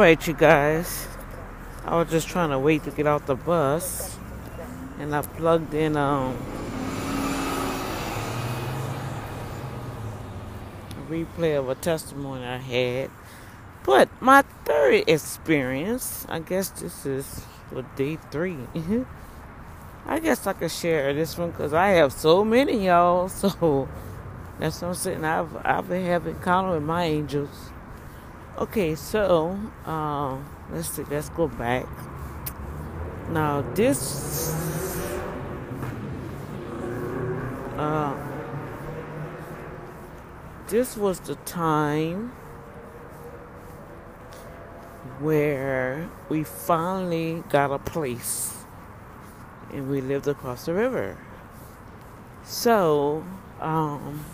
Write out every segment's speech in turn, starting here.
Alright, you guys. I was just trying to wait to get off the bus. And I plugged in um, a replay of a testimony I had. But my third experience, I guess this is for day three. I guess I could share this one because I have so many, y'all. So that's what I'm saying. I've I've been having encounter with my angels. Okay, so um, let's see. Let's go back. Now this. Uh, this was the time where we finally got a place and we lived across the river. So, um,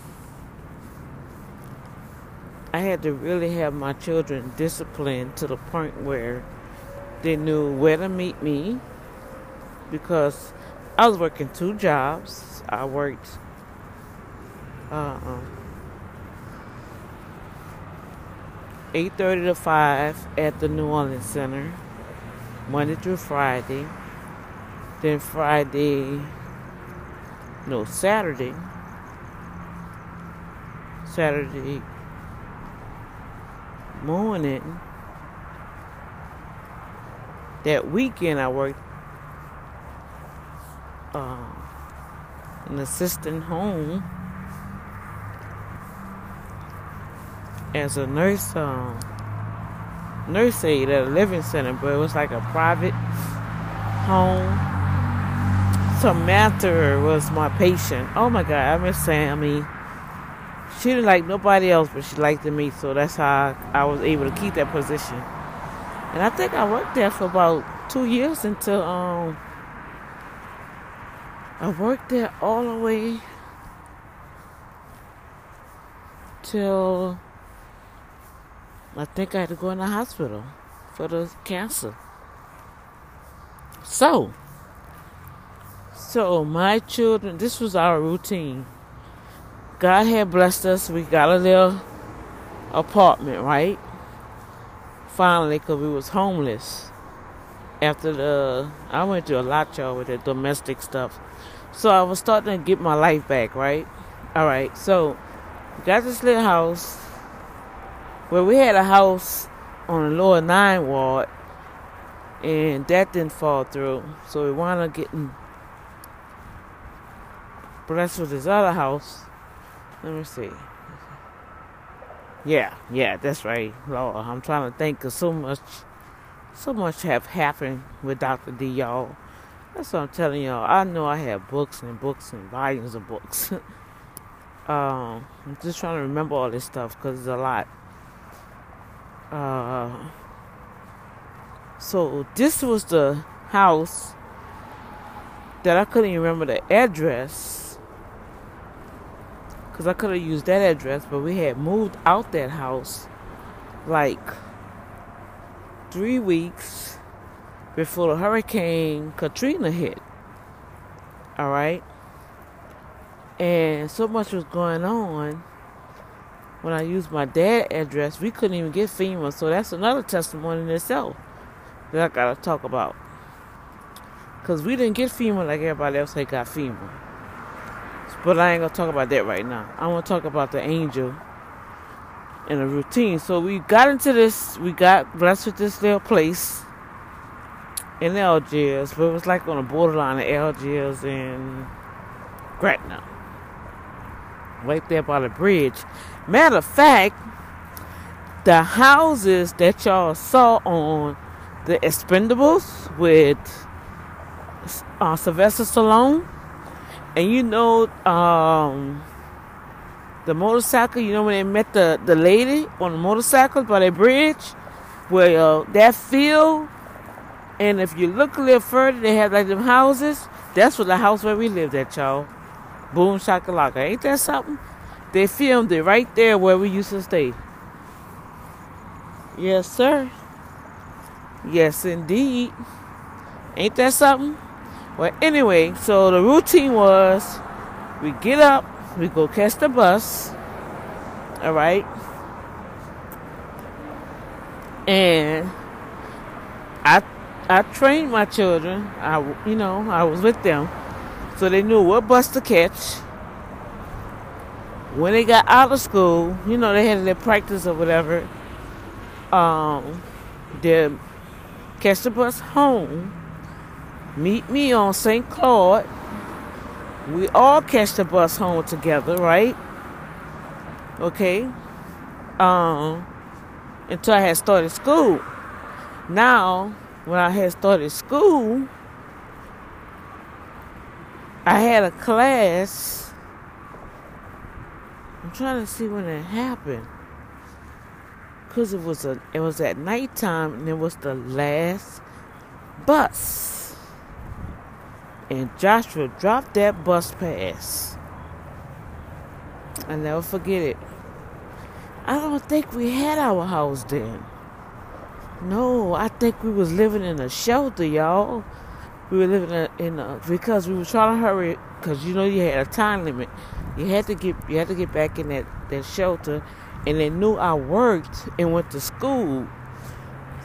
I had to really have my children disciplined to the point where they knew where to meet me because I was working two jobs. I worked uh, 8.30 to 5 at the New Orleans Center, Monday through Friday. Then Friday, no, Saturday, Saturday morning, that weekend I worked uh, an assistant home as a nurse um, nurse aide at a living center, but it was like a private home Samantha was my patient. Oh my God, I miss Sammy. She didn't like nobody else, but she liked me, so that's how I was able to keep that position. And I think I worked there for about two years until um I worked there all the way till I think I had to go in the hospital for the cancer. So so, my children, this was our routine. God had blessed us. We got a little apartment, right? Finally, because we was homeless. After the, I went through a lot, y'all, with the domestic stuff. So I was starting to get my life back, right? All right. So, got this little house. Well, we had a house on the lower nine ward, and that didn't fall through. So we wound up getting blessed with this other house. Let me see. Yeah, yeah, that's right. Lord, I'm trying to think of so much, so much have happened with Dr. D, y'all. That's what I'm telling y'all. I know I have books and books and volumes of books. um, I'm just trying to remember all this stuff because it's a lot. Uh, so this was the house that I couldn't remember the address because I could have used that address, but we had moved out that house like three weeks before the Hurricane Katrina hit. All right. And so much was going on when I used my dad address, we couldn't even get FEMA. So that's another testimony in itself that I gotta talk about. Cause we didn't get FEMA like everybody else had got FEMA. But I ain't gonna talk about that right now. I want to talk about the angel and the routine. So we got into this. We got blessed with this little place in Algiers, but it was like on the borderline of Algiers and Gretna, right there by the bridge. Matter of fact, the houses that y'all saw on the Expendables with uh, Sylvester Stallone and you know, um, the motorcycle, you know, when they met the, the lady on the motorcycle by the bridge, uh, that field, and if you look a little further, they have like them houses. That's what the house where we lived at, y'all. Boom shakalaka. Ain't that something? They filmed it right there where we used to stay. Yes, sir. Yes, indeed. Ain't that something? Well, anyway, so the routine was we get up, we go catch the bus, all right? And I I trained my children. I you know I was with them, so they knew what bus to catch. When they got out of school, you know they had their practice or whatever. Um, they catch the bus home. Meet me on St. Claude. We all catch the bus home together, right? Okay. Um, until I had started school. Now when I had started school, I had a class. I'm trying to see when it happened. Cause it was a it was at nighttime and it was the last bus. And Joshua dropped that bus pass. I'll never forget it. I don't think we had our house then. No, I think we was living in a shelter, y'all. We were living in a, in a because we were trying to hurry because you know you had a time limit. You had to get you had to get back in that that shelter, and they knew I worked and went to school,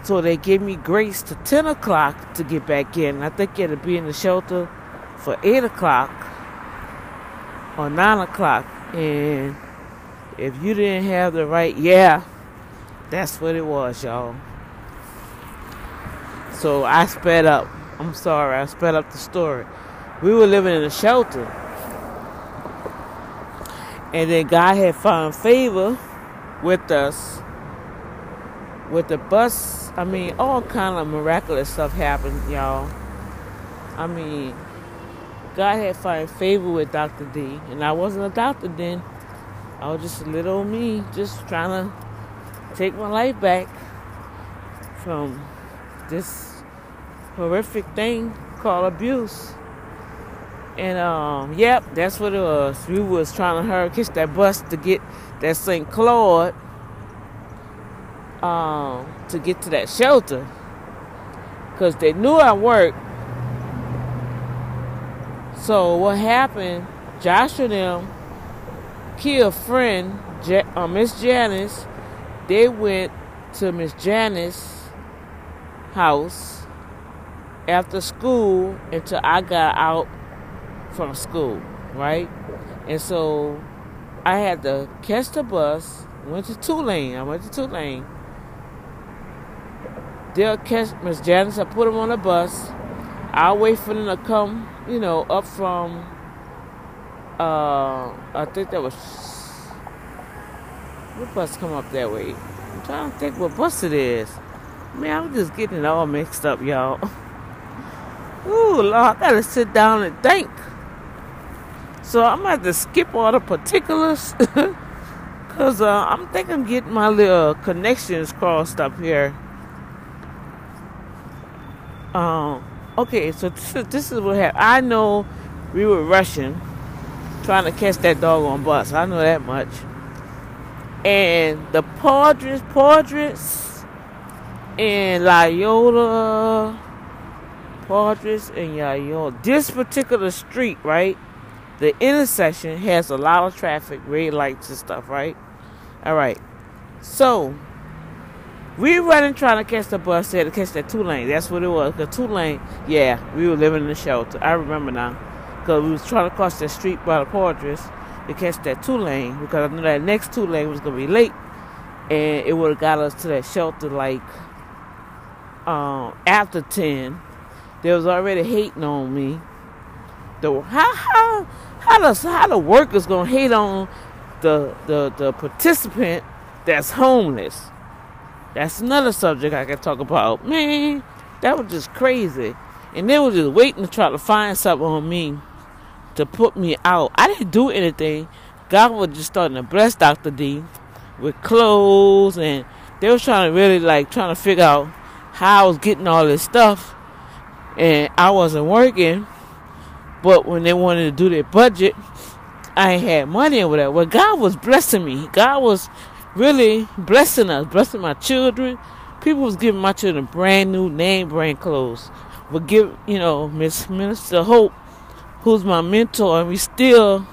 so they gave me grace to ten o'clock to get back in. I think to be in the shelter for eight o'clock or nine o'clock, and if you didn't have the right, yeah, that's what it was, y'all. So I sped up. I'm sorry, I sped up the story. We were living in a shelter. And then God had found favor with us. With the bus, I mean, all kind of miraculous stuff happened, y'all. I mean, God had found favor with Dr. D, and I wasn't a doctor then. I was just a little me, just trying to take my life back from this horrific thing called abuse. And um, yep, that's what it was. We was trying to hurry catch that bus to get that St. Claude um, to get to that shelter. Cause they knew I worked. So what happened? Joshua them killed friend, uh, Miss Janice. They went to Miss Janice house after school until I got out from school, right? And so I had to catch the bus, went to Tulane. I went to Tulane. They'll catch Miss Janice, I put them on the bus. I'll wait for them to come, you know, up from uh I think that was what bus come up that way? I'm trying to think what bus it is. Man, I'm just getting it all mixed up, y'all. Ooh, Lord, I gotta sit down and think. So I'm gonna have to skip all the particulars. Cause uh, I'm thinking I'm getting my little connections crossed up here. Um, okay, so this is, this is what happened. I know we were rushing, trying to catch that dog on bus. I know that much. And the Poydras, Poydras, and Loyola Poydras and Yayo. This particular street, right? The intersection has a lot of traffic, red lights and stuff, right? All right. So we running trying to catch the bus there to catch that Tulane. That's what it was. The Tulane, yeah, we were living in the shelter. I remember now. Because we was trying to cross that street by the Poydras to catch that Tulane because I knew that next Tulane was gonna be late and it would have got us to that shelter like um, after ten they was already hating on me. The how how how does how the workers gonna hate on the the the participant that's homeless? That's another subject I can talk about. Man, that was just crazy. And they were just waiting to try to find something on me to put me out. I didn't do anything. God was just starting to bless Dr. D with clothes and they was trying to really like trying to figure out how I was getting all this stuff and I wasn't working. But when they wanted to do their budget, I had money or whatever. Well, God was blessing me. God was really blessing us, blessing my children. People was giving my children brand new name brand clothes. But give you know, Miss Minister Hope, who's my mentor, and we still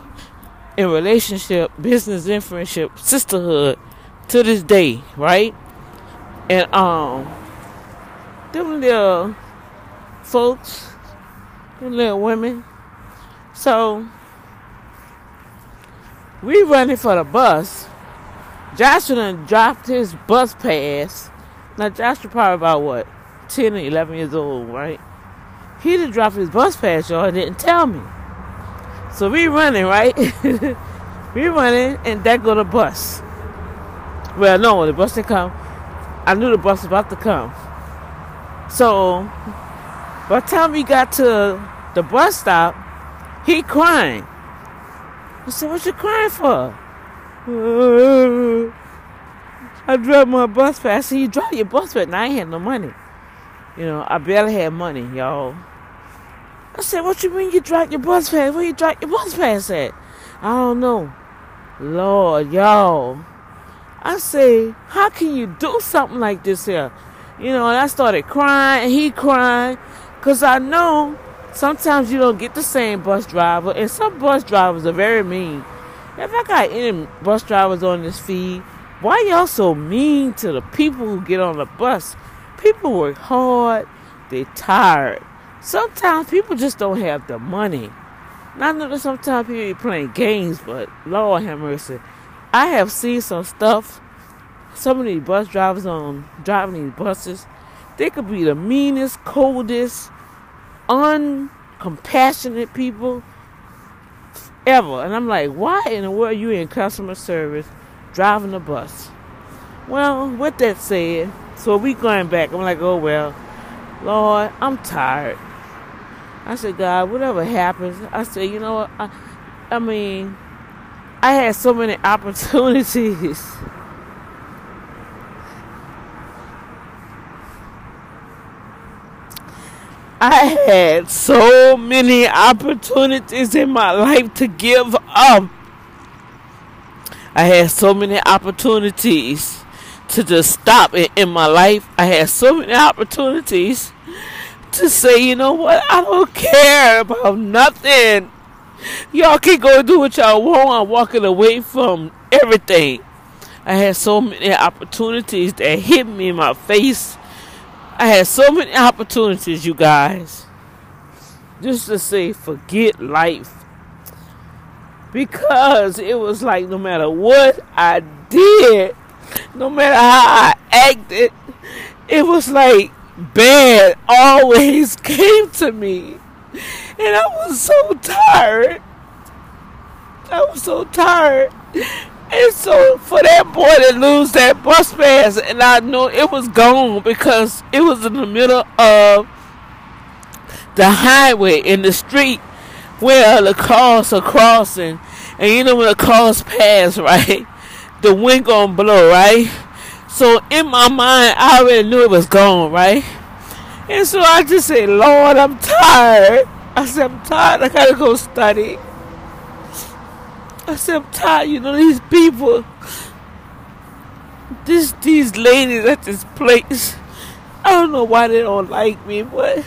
in relationship, business and friendship, sisterhood to this day, right? And um them little folks, them little women. So we running for the bus. Joshua done dropped his bus pass. Now Joshua probably about what? 10 or 11 years old, right? He done dropped his bus pass, y'all, and didn't tell me. So we running, right? we running, and that go the bus. Well, no, the bus didn't come. I knew the bus was about to come. So, by the time we got to the bus stop, he crying. I said, what you crying for? I dropped my bus pass. I said, you dropped your bus pass. Now I ain't had no money. You know, I barely had money, y'all. I said, what you mean you dropped your bus pass? Where you dropped your bus pass at? I don't know. Lord, y'all. I say, how can you do something like this here? You know, and I started crying, and he crying, because I know sometimes you don't get the same bus driver, and some bus drivers are very mean. If I got any bus drivers on this feed, why y'all so mean to the people who get on the bus? People work hard, they tired. Sometimes people just don't have the money. Not I know that sometimes people be playing games, but Lord have mercy. I have seen some stuff. Some of these bus drivers on driving these buses, they could be the meanest, coldest, uncompassionate people ever. And I'm like, why in the world are you in customer service driving a bus? Well, with that said, so we going back. I'm like, oh well, Lord, I'm tired. I said, God, whatever happens, I said, you know what? I, I mean, I had so many opportunities. I had so many opportunities in my life to give up. I had so many opportunities to just stop it in my life. I had so many opportunities to say, you know what, I don't care about nothing. Y'all can go do what y'all want. I'm walking away from everything. I had so many opportunities that hit me in my face I had so many opportunities, you guys, just to say, forget life. Because it was like no matter what I did, no matter how I acted, it was like bad always came to me. And I was so tired. I was so tired. And so for that boy to lose that bus pass, and I know it was gone because it was in the middle of the highway in the street where the cars are crossing. And you know when the cars pass, right? The wind gonna blow, right? So in my mind, I already knew it was gone, right? And so I just said, Lord, I'm tired. I said, I'm tired. I gotta go study. I said, I'm tired, you know, these people, this, these ladies at this place, I don't know why they don't like me, but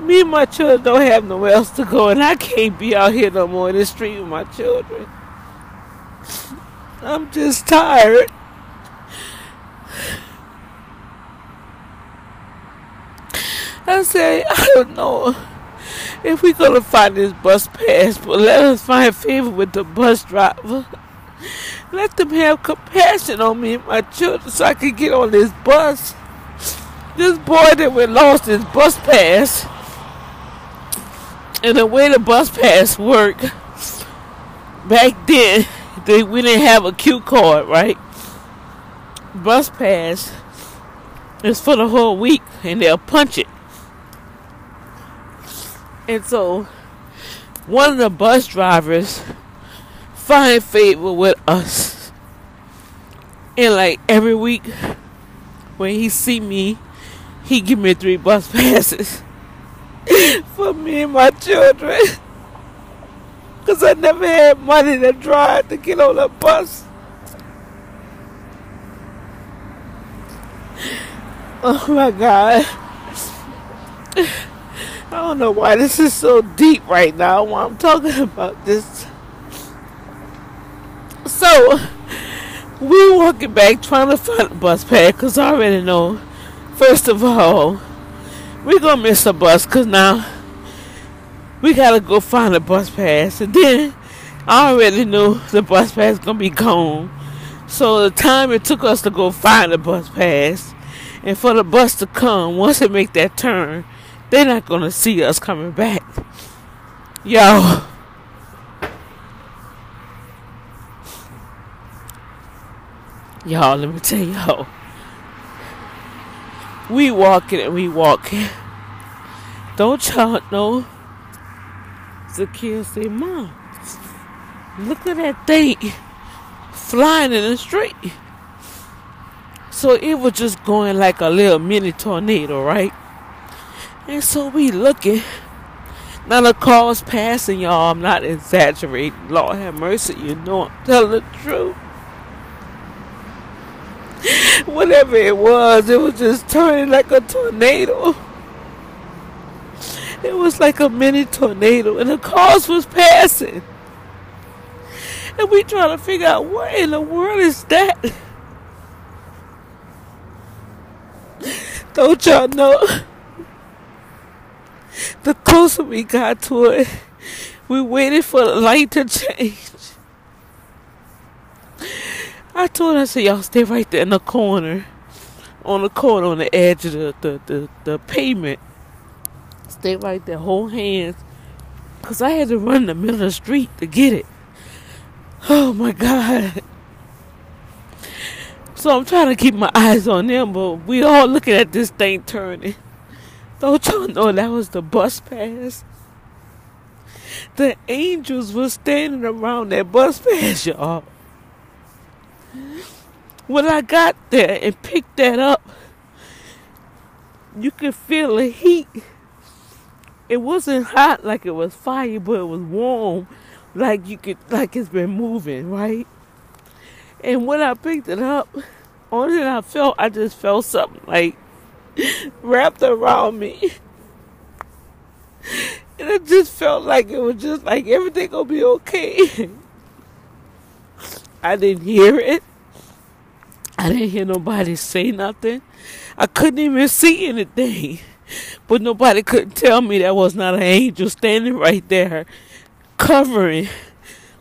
me and my children don't have nowhere else to go, and I can't be out here no more in the street with my children. I'm just tired. I say, I don't know if we're gonna find this bus pass, but let us find favor with the bus driver. Let them have compassion on me and my children so I can get on this bus. This boy that we lost his bus pass. And the way the bus pass worked back then, they, we didn't have a Q card, right? Bus pass is for the whole week and they'll punch it. And so one of the bus drivers find favor with us. And like every week when he see me, he give me three bus passes for me and my children. Cause I never had money to drive to get on a bus. Oh my God. Don't know why this is so deep right now while I'm talking about this. So, We walking back trying to find a bus pass because I already know. First of all, we gonna miss a bus because now we gotta go find a bus pass. And then I already knew the bus pass gonna be gone. So the time it took us to go find the bus pass and for the bus to come, once it make that turn, they're not gonna see us coming back. Yo. Y'all, let me tell y'all. We walking and we walking. Don't y'all know? Zakia say, Mom, look at that thing flying in the street. So it was just going like a little mini tornado, right? And so we looking. Now the car's passing, y'all. I'm not exaggerating. Lord have mercy, you know I'm telling the truth. Whatever it was, it was just turning like a tornado. It was like a mini tornado, and the cars was passing. And we trying to figure out what in the world is that? Don't y'all know? The closer we got to it, we waited for the light to change. I told her, I said, y'all stay right there in the corner. On the corner, on the edge of the, the, the, the pavement. Stay right there, hold hands. Because I had to run the middle of the street to get it. Oh my God. So I'm trying to keep my eyes on them, but we all looking at this thing turning. Don't y'all know that was the bus pass? The angels were standing around that bus pass, y'all. When I got there and picked that up, you could feel the heat. It wasn't hot like it was fire, but it was warm, like you could, like it's been moving, right? And when I picked it up, only thing I felt, I just felt something like wrapped around me. And it just felt like it was just like everything gonna be okay. I didn't hear it. I didn't hear nobody say nothing. I couldn't even see anything. But nobody could tell me that was not an angel standing right there, covering,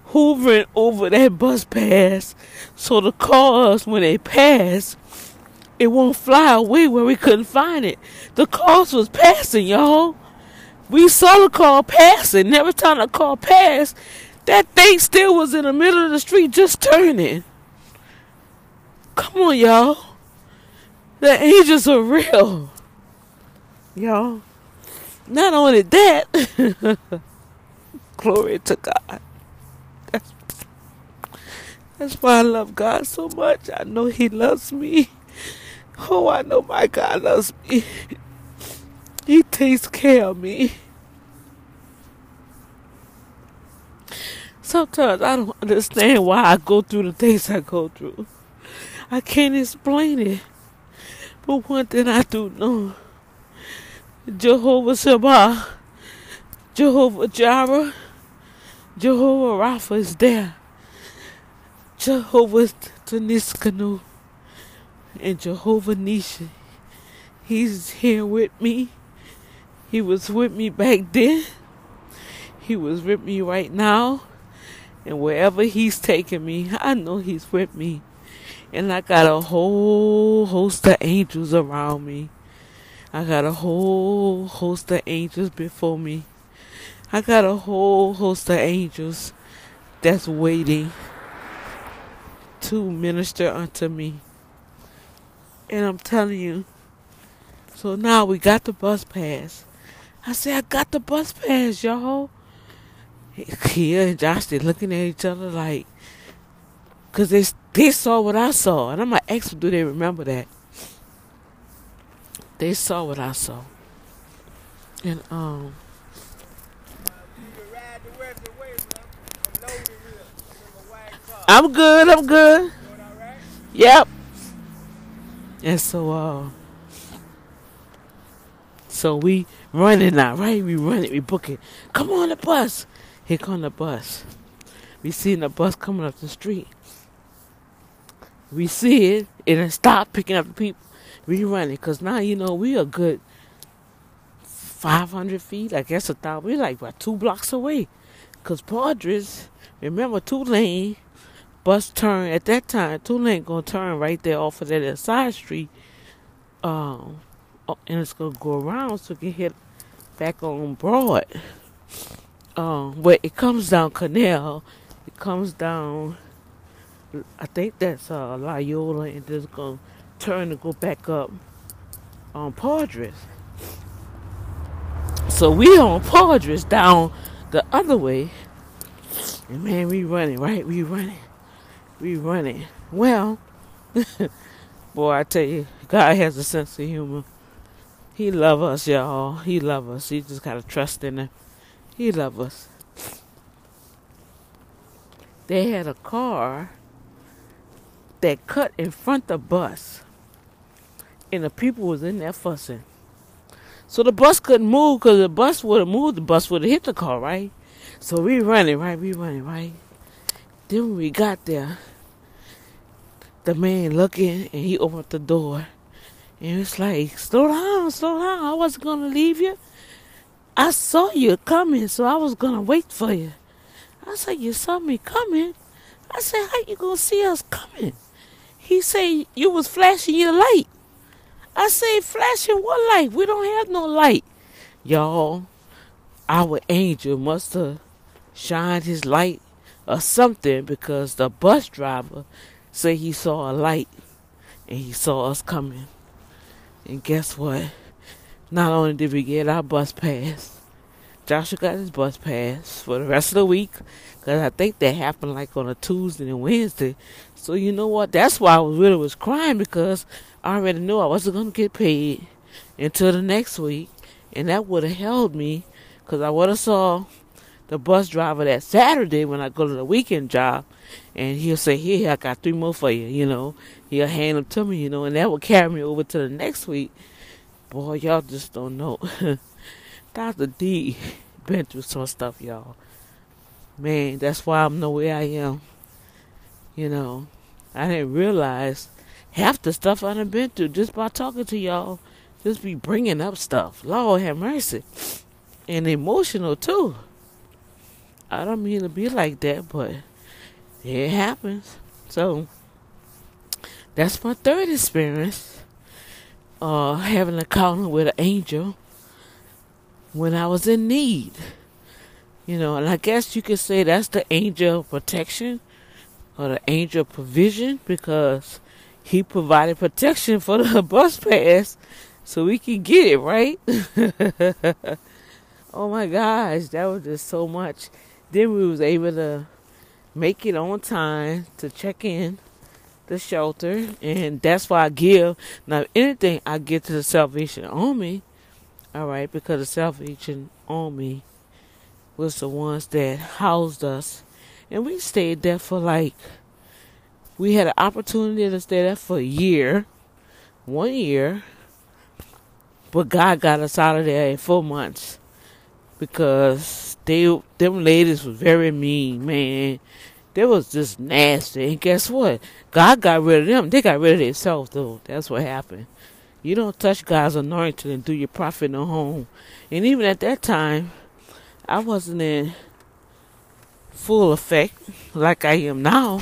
hovering over that bus pass. So the cars, when they pass, it won't fly away where we couldn't find it. The cars was passing, y'all. We saw the car passing. Every time the car passed, that thing still was in the middle of the street just turning. Come on, y'all. The angels are real. Y'all. Not only that, glory to God. That's, that's why I love God so much. I know He loves me. Oh, I know my God loves me. He takes care of me. Sometimes I don't understand why I go through the things I go through. I can't explain it. But one thing I do know Jehovah Shabbat, Jehovah Jireh, Jehovah Rapha is there. Jehovah Tsidkenu and Jehovah Nisha. He's here with me. He was with me back then. He was with me right now. And wherever he's taking me, I know he's with me. And I got a whole host of angels around me. I got a whole host of angels before me. I got a whole host of angels that's waiting to minister unto me. And I'm telling you, so now we got the bus pass. I said, I got the bus pass, y'all. Kia and Josh, they looking at each other like, because they, they saw what I saw. And I'm like, X, do they remember that? They saw what I saw. And, um, I'm good, I'm good. Yep. And so, uh, so we running now, right? We running, we booking. Come on the bus. Here come the bus. We seen the bus coming up the street. we see it and then stop picking up the people, rerun it. Cause now you know we are good 500 feet, I guess a thousand. We're like about two blocks away. Cause Poydras, remember Tulane bus turn at that time. Tulane gonna turn right there off of that side street, um, oh, and it's gonna go around so it can hit back on Broad. Um, but it comes down Canal. It comes down. I think that's uh, Loyola, and it's gonna turn and go back up on Poydras. So we on Poydras down the other way. And man, we running, right? We running. We running. Well, boy, I tell you, God has a sense of humor. He love us, y'all. He love us. He just gotta trust in him. He love us. They had a car that cut in front of the bus. And the people was in there fussing. So the bus couldn't move because the bus would have moved, the bus would have hit the car, right? So we running, right? We running, right? Then we got there, the man looking and he opened the door. And it's like, slow down, slow down. I wasn't going to leave you. I saw you coming, so I was going to wait for you. I said, you saw me coming? I said, how you going to see us coming? He said, you was flashing your light. I said, flashing what light? We don't have no light. Y'all, our angel must have shined his light or something because the bus driver said he saw a light and he saw us coming. And guess what? Not only did we get our bus pass, Joshua got his bus pass for the rest of the week because I think that happened like on a Tuesday and Wednesday. So you know what? That's why I was really was crying because I already knew I wasn't gonna get paid until the next week, and that would have held me because I would have saw the bus driver that Saturday when I go to the weekend job, and he'll say, "Here, I got three more for you." You know, he'll hand them to me. You know, and that will carry me over to the next week. Boy, y'all just don't know. Dr. D been through some stuff, y'all. Man, that's why I'm the way I am. You know, I didn't realize half the stuff I done been through just by talking to y'all. Just be bringing up stuff. Lord have mercy. And emotional too. I don't mean to be like that, but it happens. So that's my third experience. Uh, having a encounter with an angel when I was in need. You know, and I guess you could say that's the angel protection or the angel provision because he provided protection for the bus pass so we can get it, right? oh my gosh, that was just so much. Then we was able to make it on time to check in the shelter and that's why I give. Now anything I get to the Salvation Army, all right, because the Salvation Army was the ones that housed us and we stayed there for like we had an opportunity to stay there for a year, one year, but God got us out of there in four months because they them ladies was very mean, man. They was just nasty. And guess what? God got rid of them. They got rid of themselves though. That's what happened. You don't touch God's anointing and do your prophet no home. And even at that time, I wasn't in full effect like I am now.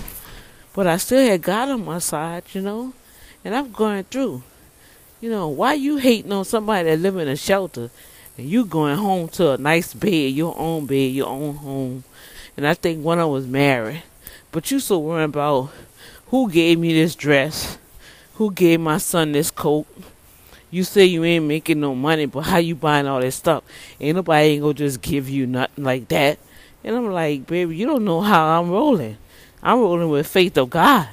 But I still had God on my side, you know, and I'm going through. You know, why you hating on somebody that live in a shelter and you going home to a nice bed, your own bed, your own home. And I think one them was married. But you so worried about who gave me this dress, who gave my son this coat. You say you ain't making no money, but how you buying all this stuff? Ain't nobody ain't gonna just give you nothing like that. And I'm like, baby, you don't know how I'm rolling. I'm rolling with faith of God.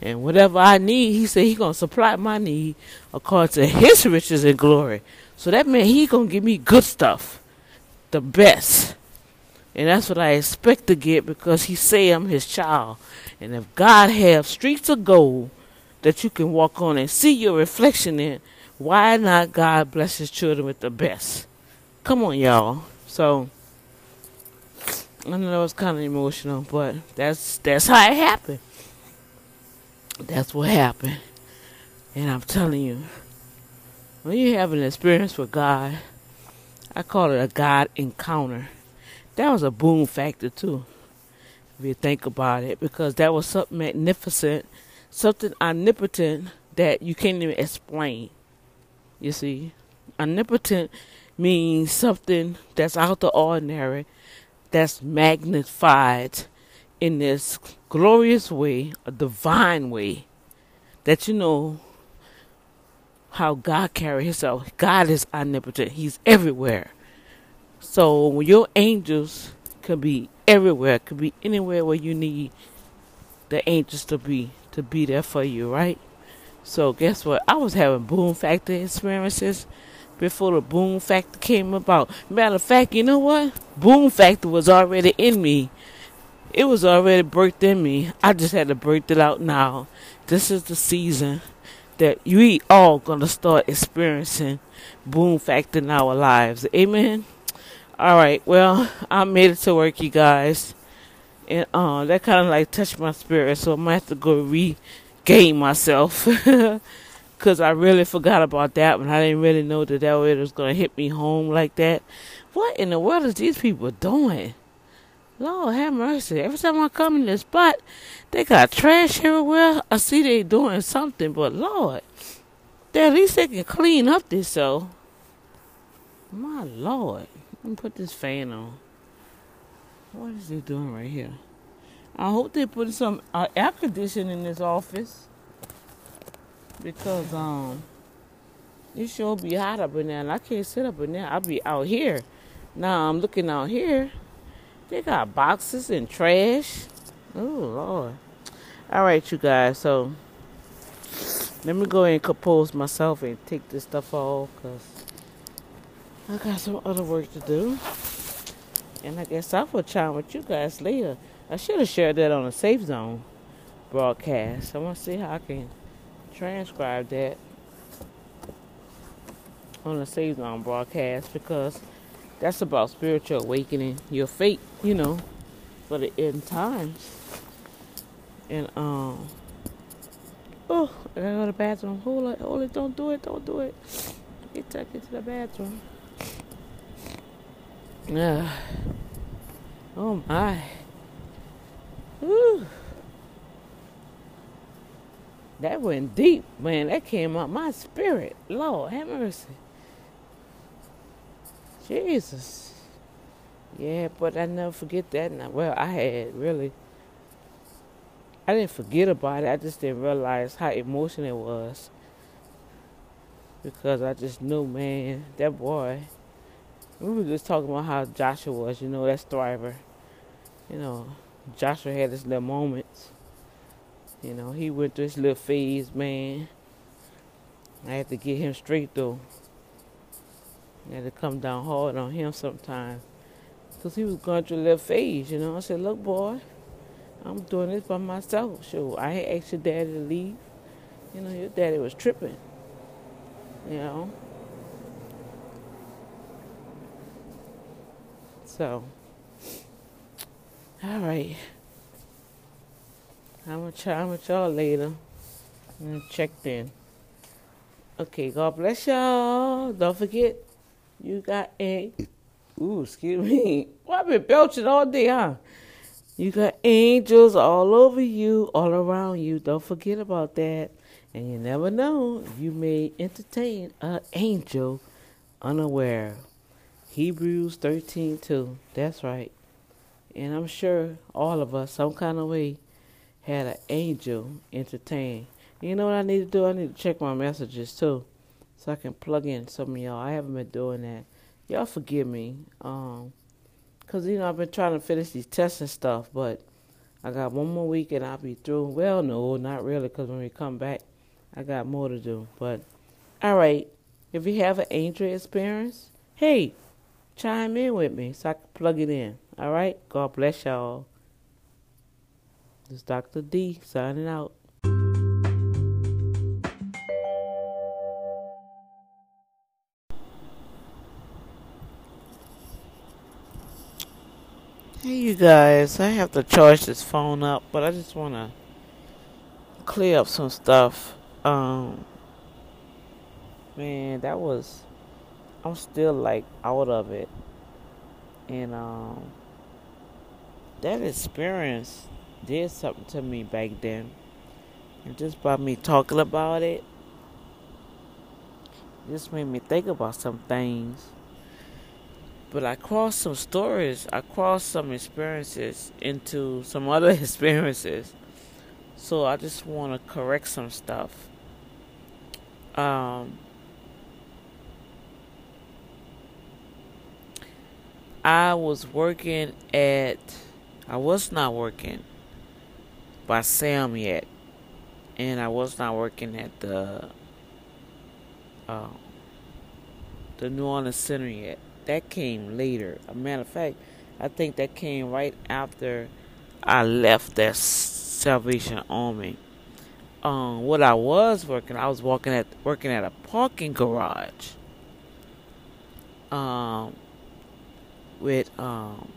And whatever I need, he said he gonna supply my need according to his riches and glory. So that meant he gonna give me good stuff. The best. And that's what I expect to get because he say I'm his child. And if God have streets of gold that you can walk on and see your reflection in, why not God bless his children with the best? Come on, y'all. So I know it's kind of emotional, but that's that's how it happened. That's what happened. And I'm telling you, when you have an experience with God, I call it a God encounter. That was a boom factor too, if you think about it, because that was something magnificent, something omnipotent that you can't even explain. You see, omnipotent means something that's out the ordinary, that's magnified in this glorious way, a divine way, that you know how God carries himself. God is omnipotent. He's everywhere. So when your angels can be everywhere, could be anywhere where you need the angels to be, to be there for you, right? So guess what? I was having boom factor experiences before the boom factor came about. Matter of fact, you know what? Boom factor was already in me. It was already birthed in me. I just had to birth it out now. This is the season that we all gonna start experiencing boom factor in our lives. Amen. All right. Well, I made it to work, you guys, and uh, that kind of like touched my spirit. So I might have to go regain myself because I really forgot about that one. I didn't really know that that was gonna hit me home like that. What in the world is these people doing? Lord have mercy. Every time I come in this spot, they got trash everywhere. I see they doing something, but Lord, they at least they can clean up this so. My Lord. Let me put this fan on. What is he doing right here? I hope they put some uh, air conditioning in this office. Because um it sure be hot up in there and I can't sit up in there. I'll be out here. Now I'm looking out here they got boxes and trash. Oh Lord. Alright you guys, so let me go and compose myself and take this stuff off because I got some other work to do. And I guess I will chime with you guys later. I should have shared that on a safe zone broadcast. I want to see how I can transcribe that on a safe zone broadcast because that's about spiritual awakening, your fate, you know, for the end times. And um oh, I gotta go to the bathroom. Hold it, hold it, don't do it, don't do it. Get tucked into the bathroom. Yeah. Oh my. Whew. That went deep, man. That came out my spirit. Lord, have mercy. Jesus. Yeah, but I never forget that. Well, I had really. I didn't forget about it. I just didn't realize how emotional it was. Because I just knew, man, that boy. We were just talking about how Joshua was, you know, that Thriver. You know, Joshua had his little moments. You know, he went through his little phase, man. I had to get him straight though. I had to come down hard on him sometimes. Because he was going through a little phase, you know. I said, look, boy, I'm doing this by myself. Sure, I asked your daddy to leave. You know, your daddy was tripping. You know. So, all right. I'm gonna chat with y'all later. I'm checked in. Okay, God bless y'all. Don't forget you got a. Ooh, excuse me. Well, I've been belching all day, huh? You got angels all over you, all around you. Don't forget about that. And you never know, you may entertain an angel unaware. Hebrews 13 2. That's right. And I'm sure all of us, some kind of way, had an angel entertain. You know what I need to do? I need to check my messages too so I can plug in some of y'all. I haven't been doing that. Y'all forgive me. Um, cause you know I've been trying to finish these tests and stuff, but I got one more week and I'll be through. Well, no, not really, cause when we come back, I got more to do. But all right, if you have an angel experience, hey, chime in with me so I can plug it in. All right, God bless y'all. This is Dr. D signing out. You guys, I have to charge this phone up, but I just want to clear up some stuff. Um, man, that was. I'm still like out of it, and um, that experience did something to me back then, and just by me talking about it, just made me think about some things. But I crossed some stories, I crossed some experiences into some other experiences. So I just want to correct some stuff. Um, I was working at, I was not working by Sam yet, and I was not working at the uh, the New Orleans Center yet. That came later. A matter of fact, I think that came right after I left that Salvation Army. Um, what I was working, I was working at working at a parking garage. Um, with um,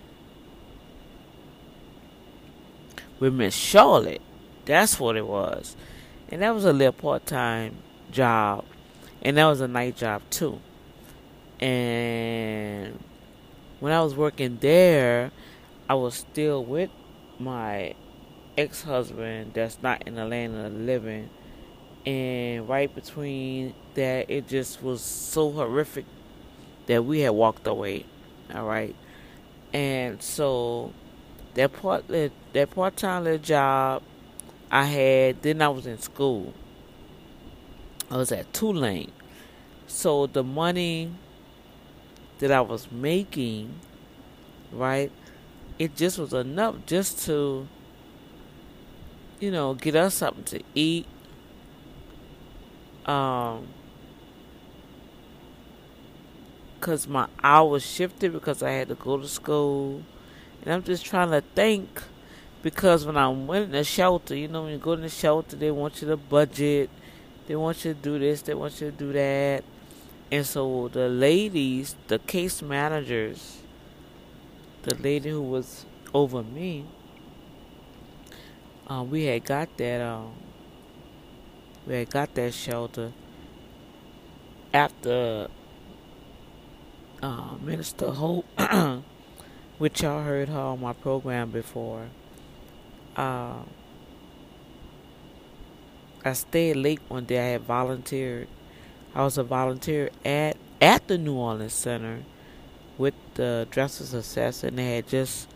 with Miss Charlotte. That's what it was, and that was a little part time job, and that was a night job too. And when I was working there, I was still with my ex husband that's not in the land of the living. And right between that, it just was so horrific that we had walked away. All right. And so that part that part time little job I had, then I was in school. I was at Tulane. So the money that I was making, right, it just was enough just to you know, get us something to eat. Um, cause my hours shifted because I had to go to school, and I'm just trying to think. Because when I went in the shelter, you know, when you go in the shelter, they want you to budget, they want you to do this, they want you to do that, and so the ladies, the case managers, the lady who was over me, um, we had got that um, we had got that shelter after uh, Minister Hope, which y'all heard her on my program before. Uh, I stayed late one day. I had volunteered. I was a volunteer at at the New Orleans Center with the Dress for Success, and they had just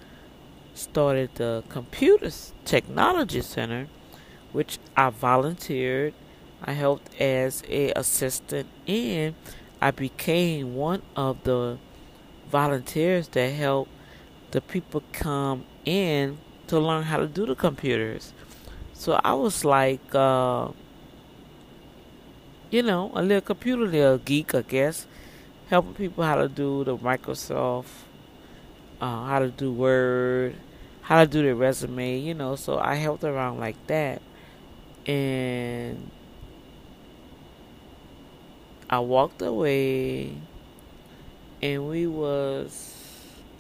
started the Computer Technology Center, which I volunteered. I helped as a assistant, and I became one of the volunteers that helped the people come in to learn how to do the computers. So I was like, uh, you know, a little computer little geek, I guess, helping people how to do the Microsoft uh, how to do Word, how to do their resume, you know. So I helped around like that, and I walked away, and we was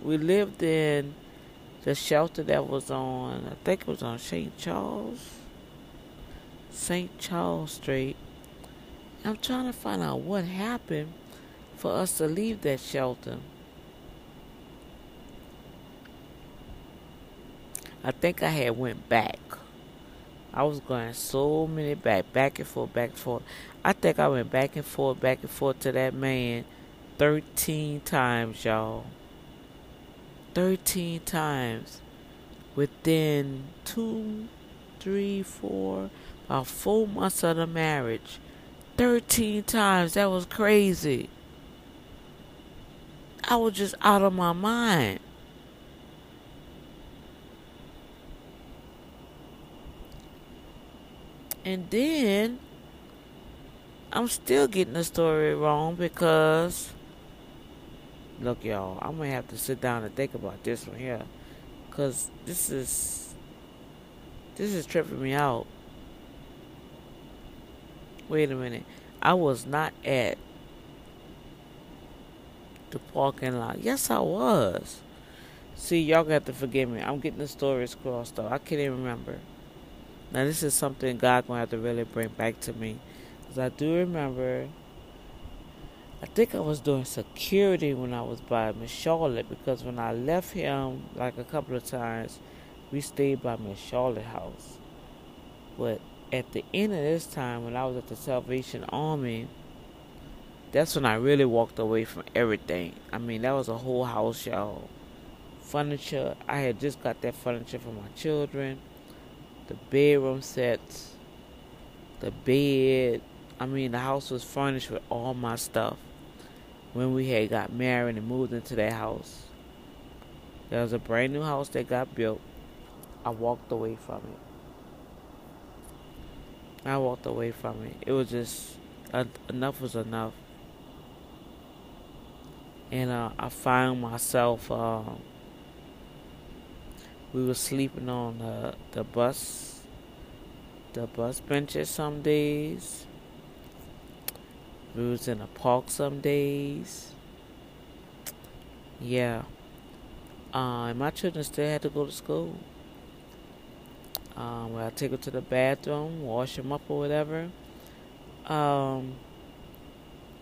we lived in the shelter that was on I think it was on St. Charles, St. Charles Street. I'm trying to find out what happened for us to leave that shelter. I think I had went back. I was going so many back, back and forth, back and forth. I think I went back and forth, back and forth to that man 13 times, y'all. 13 times within two, three, four, about four months of the marriage. 13 times. That was crazy. I was just out of my mind. And then I'm still getting the story wrong because look y'all, I'm gonna have to sit down and think about this one here. Cause this is this is tripping me out. Wait a minute. I was not at the parking lot. Yes I was. See, y'all got to forgive me. I'm getting the stories crossed though. I can't even remember. Now this is something God gonna have to really bring back to me, because I do remember. I think I was doing security when I was by Miss Charlotte because when I left him like a couple of times, we stayed by Miss Charlotte house. But at the end of this time, when I was at the Salvation Army, that's when I really walked away from everything. I mean, that was a whole house, y'all. Furniture. I had just got that furniture for my children. The bedroom sets, the bed. I mean, the house was furnished with all my stuff. When we had got married and moved into that house, there was a brand new house that got built. I walked away from it. I walked away from it. It was just uh, enough was enough and uh, I found myself. Uh, we were sleeping on the the bus, the bus benches some days. We was in a park some days. Yeah. Uh, and my children still had to go to school. Um, I take them to the bathroom, wash him up or whatever. Um,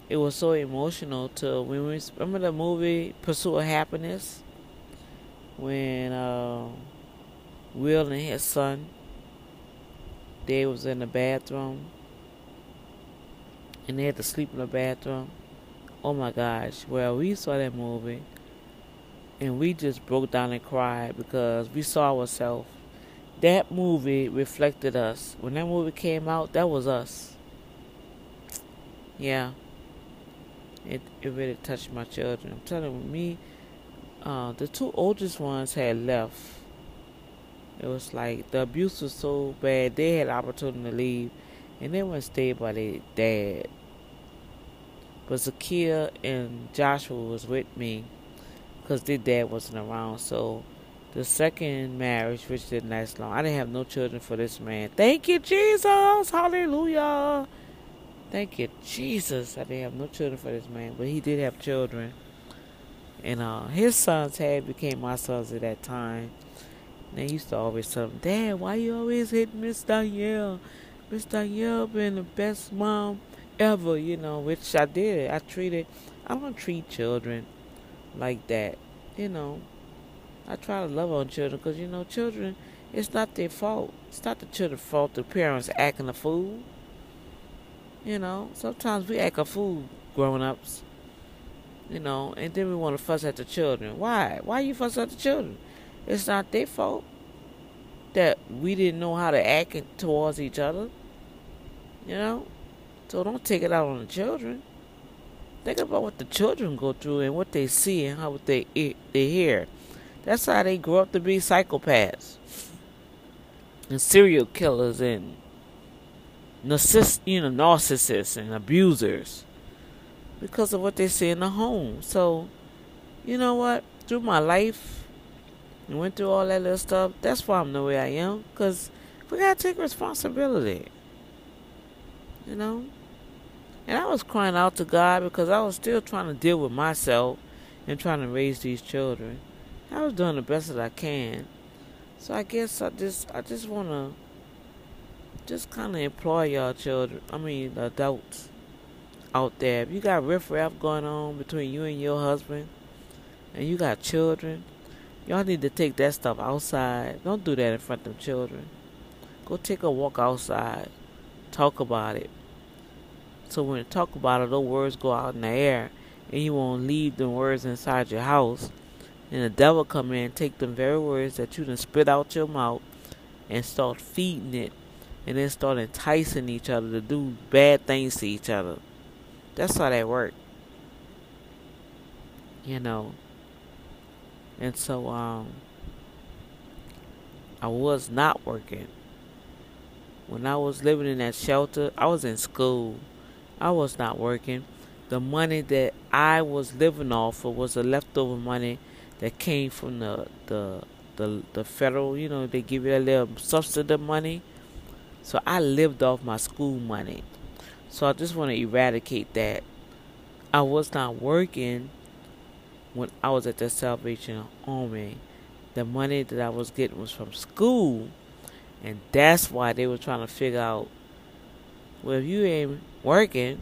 it was so emotional to when we remember the movie Pursuit of Happiness when uh, Will and his son they was in the bathroom and they had to sleep in the bathroom. Oh my gosh! Well, we saw that movie and we just broke down and cried because we saw ourselves. That movie reflected us. When that movie came out, that was us. Yeah it, it really touched my children. I'm telling you, me, uh, the two oldest ones had left. It was like the abuse was so bad, they had opportunity to leave, and they went stay by their dad. But Zakia and Joshua was with me because their dad wasn't around. So the second marriage, which didn't last long, I didn't have no children for this man. Thank you, Jesus. Hallelujah. Thank you, Jesus. I didn't have no children for this man, but he did have children. And uh, his sons had became my sons at that time. And they used to always tell him, Dad, why you always hit Miss Danielle? Miss Danielle been the best mom ever, you know, which I did. I treated, I don't treat children like that, you know. I try to love on children because, you know, children, it's not their fault. It's not the children's fault the parents acting a fool. You know, sometimes we act a fool growing ups. You know, and then we want to fuss at the children. Why? Why you fuss at the children? It's not their fault that we didn't know how to act towards each other. You know, so don't take it out on the children. Think about what the children go through and what they see and how they they hear. That's how they grow up to be psychopaths and serial killers and narciss, you know, narcissists and abusers because of what they see in the home. So, you know what? Through my life, and went through all that little stuff. That's why I'm the way I am. Cause we gotta take responsibility. You know. And I was crying out to God because I was still trying to deal with myself and trying to raise these children. I was doing the best that I can. So I guess I just I just wanna just kind of employ y'all children, I mean adults out there. If you got riffraff going on between you and your husband, and you got children, y'all need to take that stuff outside. Don't do that in front of children. Go take a walk outside. Talk about it. So when you talk about it, those words go out in the air, and you won't leave the words inside your house. And the devil come in and take them very words that you done spit out your mouth and start feeding it and then start enticing each other to do bad things to each other. That's how that works. You know. And so um I was not working. When I was living in that shelter, I was in school. I was not working. The money that I was living off of was the leftover money that came from the the the, the federal, you know, they give you a little subsidy money so I lived off my school money. So I just want to eradicate that. I was not working when I was at the Salvation Army. The money that I was getting was from school. And that's why they were trying to figure out well, if you ain't working,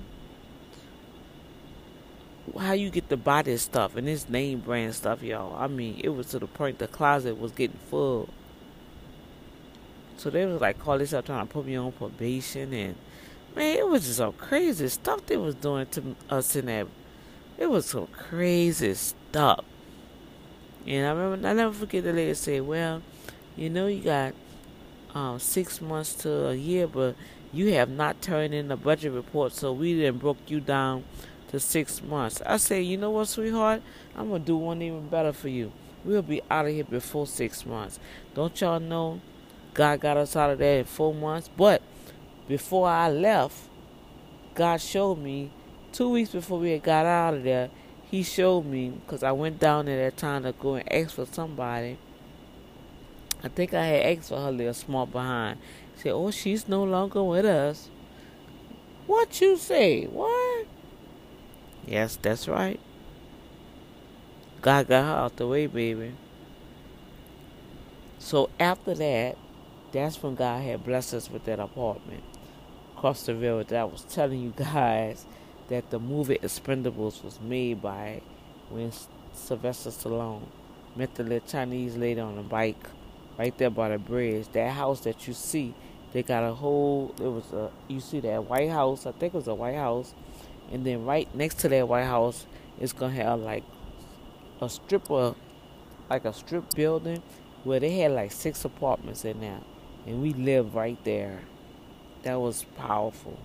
how you get to buy this stuff and this name brand stuff, y'all. I mean, it was to the point the closet was getting full. So they was like, call this up trying to put me on probation and man, it was just some crazy stuff they was doing to us in that. It was some crazy stuff. And I remember, I never forget the lady say, well, you know, you got um, six months to a year, but you have not turned in a budget report, so we then broke you down to six months. I say, you know what, sweetheart? I'm gonna do one even better for you. We'll be out of here before six months. Don't y'all know God got us out of there in four months? But before I left, God showed me two weeks before we had got out of there. He showed me because I went down there that time to go and ask for somebody. I think I had asked for her little small behind. said oh, she's no longer with us. What you say? What? Yes, that's right. God got her out the way, baby. So after that, that's when God had blessed us with that apartment across the river that I was telling you guys that the movie Expendables was made by when Sylvester Stallone met the little Chinese lady on a bike right there by the bridge. That house that you see they got a whole. It was a. You see that White House? I think it was a White House, and then right next to that White House is gonna have like a strip of, like a strip building, where they had like six apartments in there, and we lived right there. That was powerful.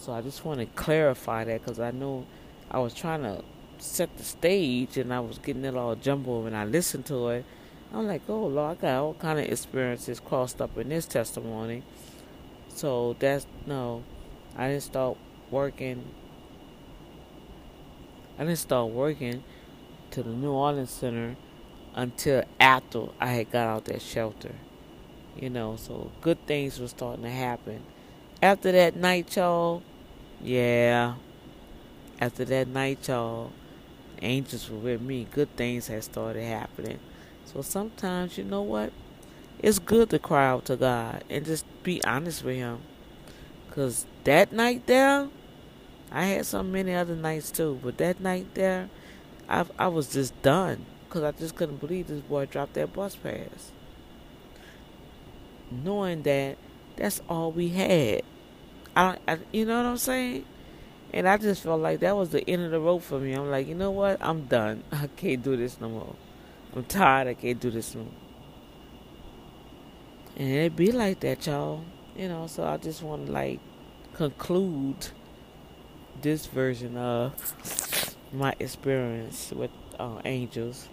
So I just want to clarify that because I know I was trying to set the stage and I was getting it all jumbled when I listened to it. I'm like, oh Lord, I got all kind of experiences crossed up in this testimony. So that's no, I didn't start working. I didn't start working to the New Orleans Center until after I had got out that shelter. You know, so good things were starting to happen. After that night, y'all, yeah. After that night, y'all, angels were with me. Good things had started happening. So sometimes, you know what? It's good to cry out to God and just be honest with Him. Because that night there, I had so many other nights too, but that night there, I, I was just done. Because I just couldn't believe this boy dropped that bus pass. Knowing that that's all we had. I, I, you know what I'm saying? And I just felt like that was the end of the road for me. I'm like, you know what? I'm done. I can't do this no more. I'm tired. I can't do this no more. And it be like that, y'all. You know, so I just want to like conclude this version of my experience with uh, angels.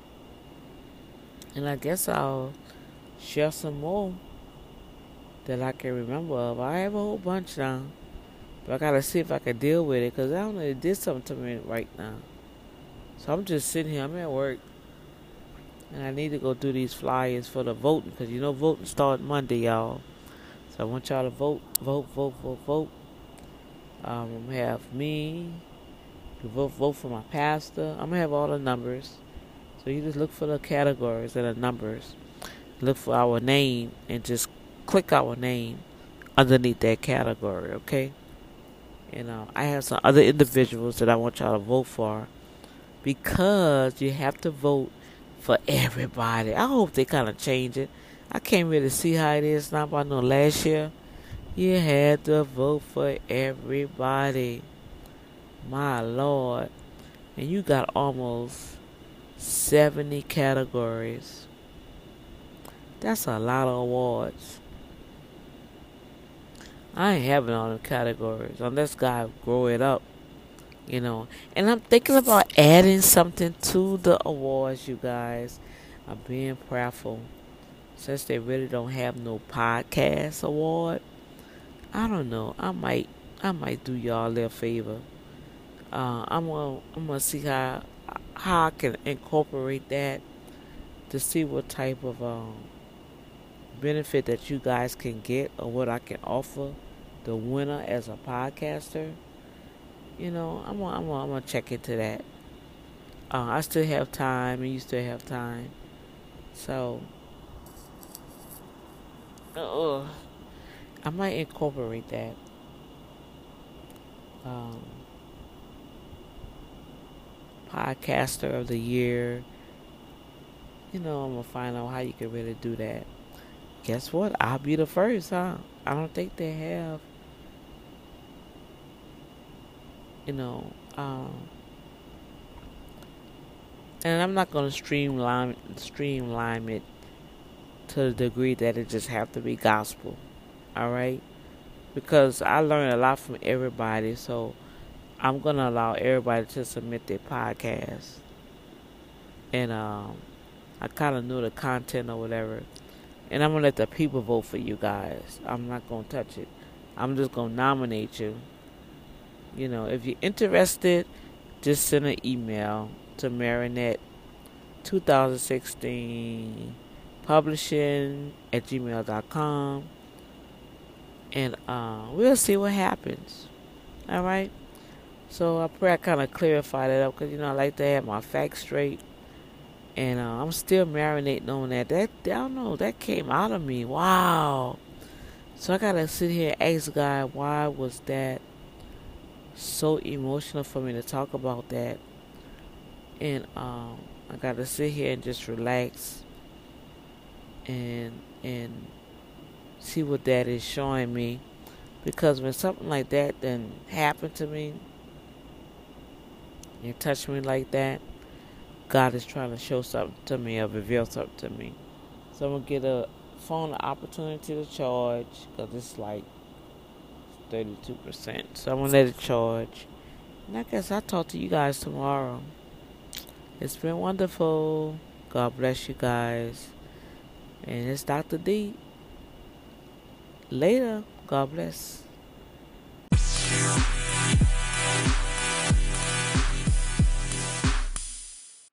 And I guess I'll share some more that I can remember of. I have a whole bunch now. But I gotta see if I can deal with it because I don't know, it did something to me right now. So I'm just sitting here, I'm at work. And I need to go do these flyers for the voting because you know voting starts Monday, y'all. So I want y'all to vote, vote, vote, vote, vote. Um, have me vote, vote for my pastor. I'm gonna have all the numbers. So you just look for the categories and the numbers. Look for our name and just click our name underneath that category, okay? And uh, I have some other individuals that I want y'all to vote for because you have to vote for everybody. I hope they kind of change it. I can't really see how it is now, but I know last year you had to vote for everybody. My Lord. And you got almost 70 categories. That's a lot of awards. I ain't having all the categories unless God grow it up you know. And I'm thinking about adding something to the awards, you guys. I'm being prayerful. Since they really don't have no podcast award, I don't know. I might, I might do y'all a little favor. Uh, I'm gonna, I'm gonna see how, how I can incorporate that to see what type of um, benefit that you guys can get or what I can offer the winner as a podcaster you know, I'm gonna, I'm gonna, I'm gonna check into that. Uh, I still have time, and you still have time, so uh, I might incorporate that. Um, podcaster of the year. You know, I'm gonna find out how you can really do that. Guess what? I'll be the first, huh? I don't think they have. You know, um, and I'm not gonna streamline streamline it to the degree that it just have to be gospel. All right, because I learned a lot from everybody, so I'm gonna allow everybody to submit their podcast, and um, I kind of knew the content or whatever, and I'm gonna let the people vote for you guys. I'm not gonna touch it. I'm just gonna nominate you. You know, if you're interested, just send an email to Marinette 2016 publishing at gmail.com and uh, we'll see what happens. All right. So I pray I kind of clarify that up because you know I like to have my facts straight, and uh, I'm still marinating on that. That I don't know that came out of me. Wow. So I gotta sit here and ask God why was that so emotional for me to talk about that, and um, I gotta sit here and just relax and and see what that is showing me. Because when something like that then happened to me and touch me like that god is trying to show something to me or reveal something to me. So i'm gonna get a phone opportunity to charge because it's like 32% so i'm gonna let it charge. And i guess i'll talk to you guys tomorrow. It's been wonderful. God bless you guys. And it's dr d Later. God bless.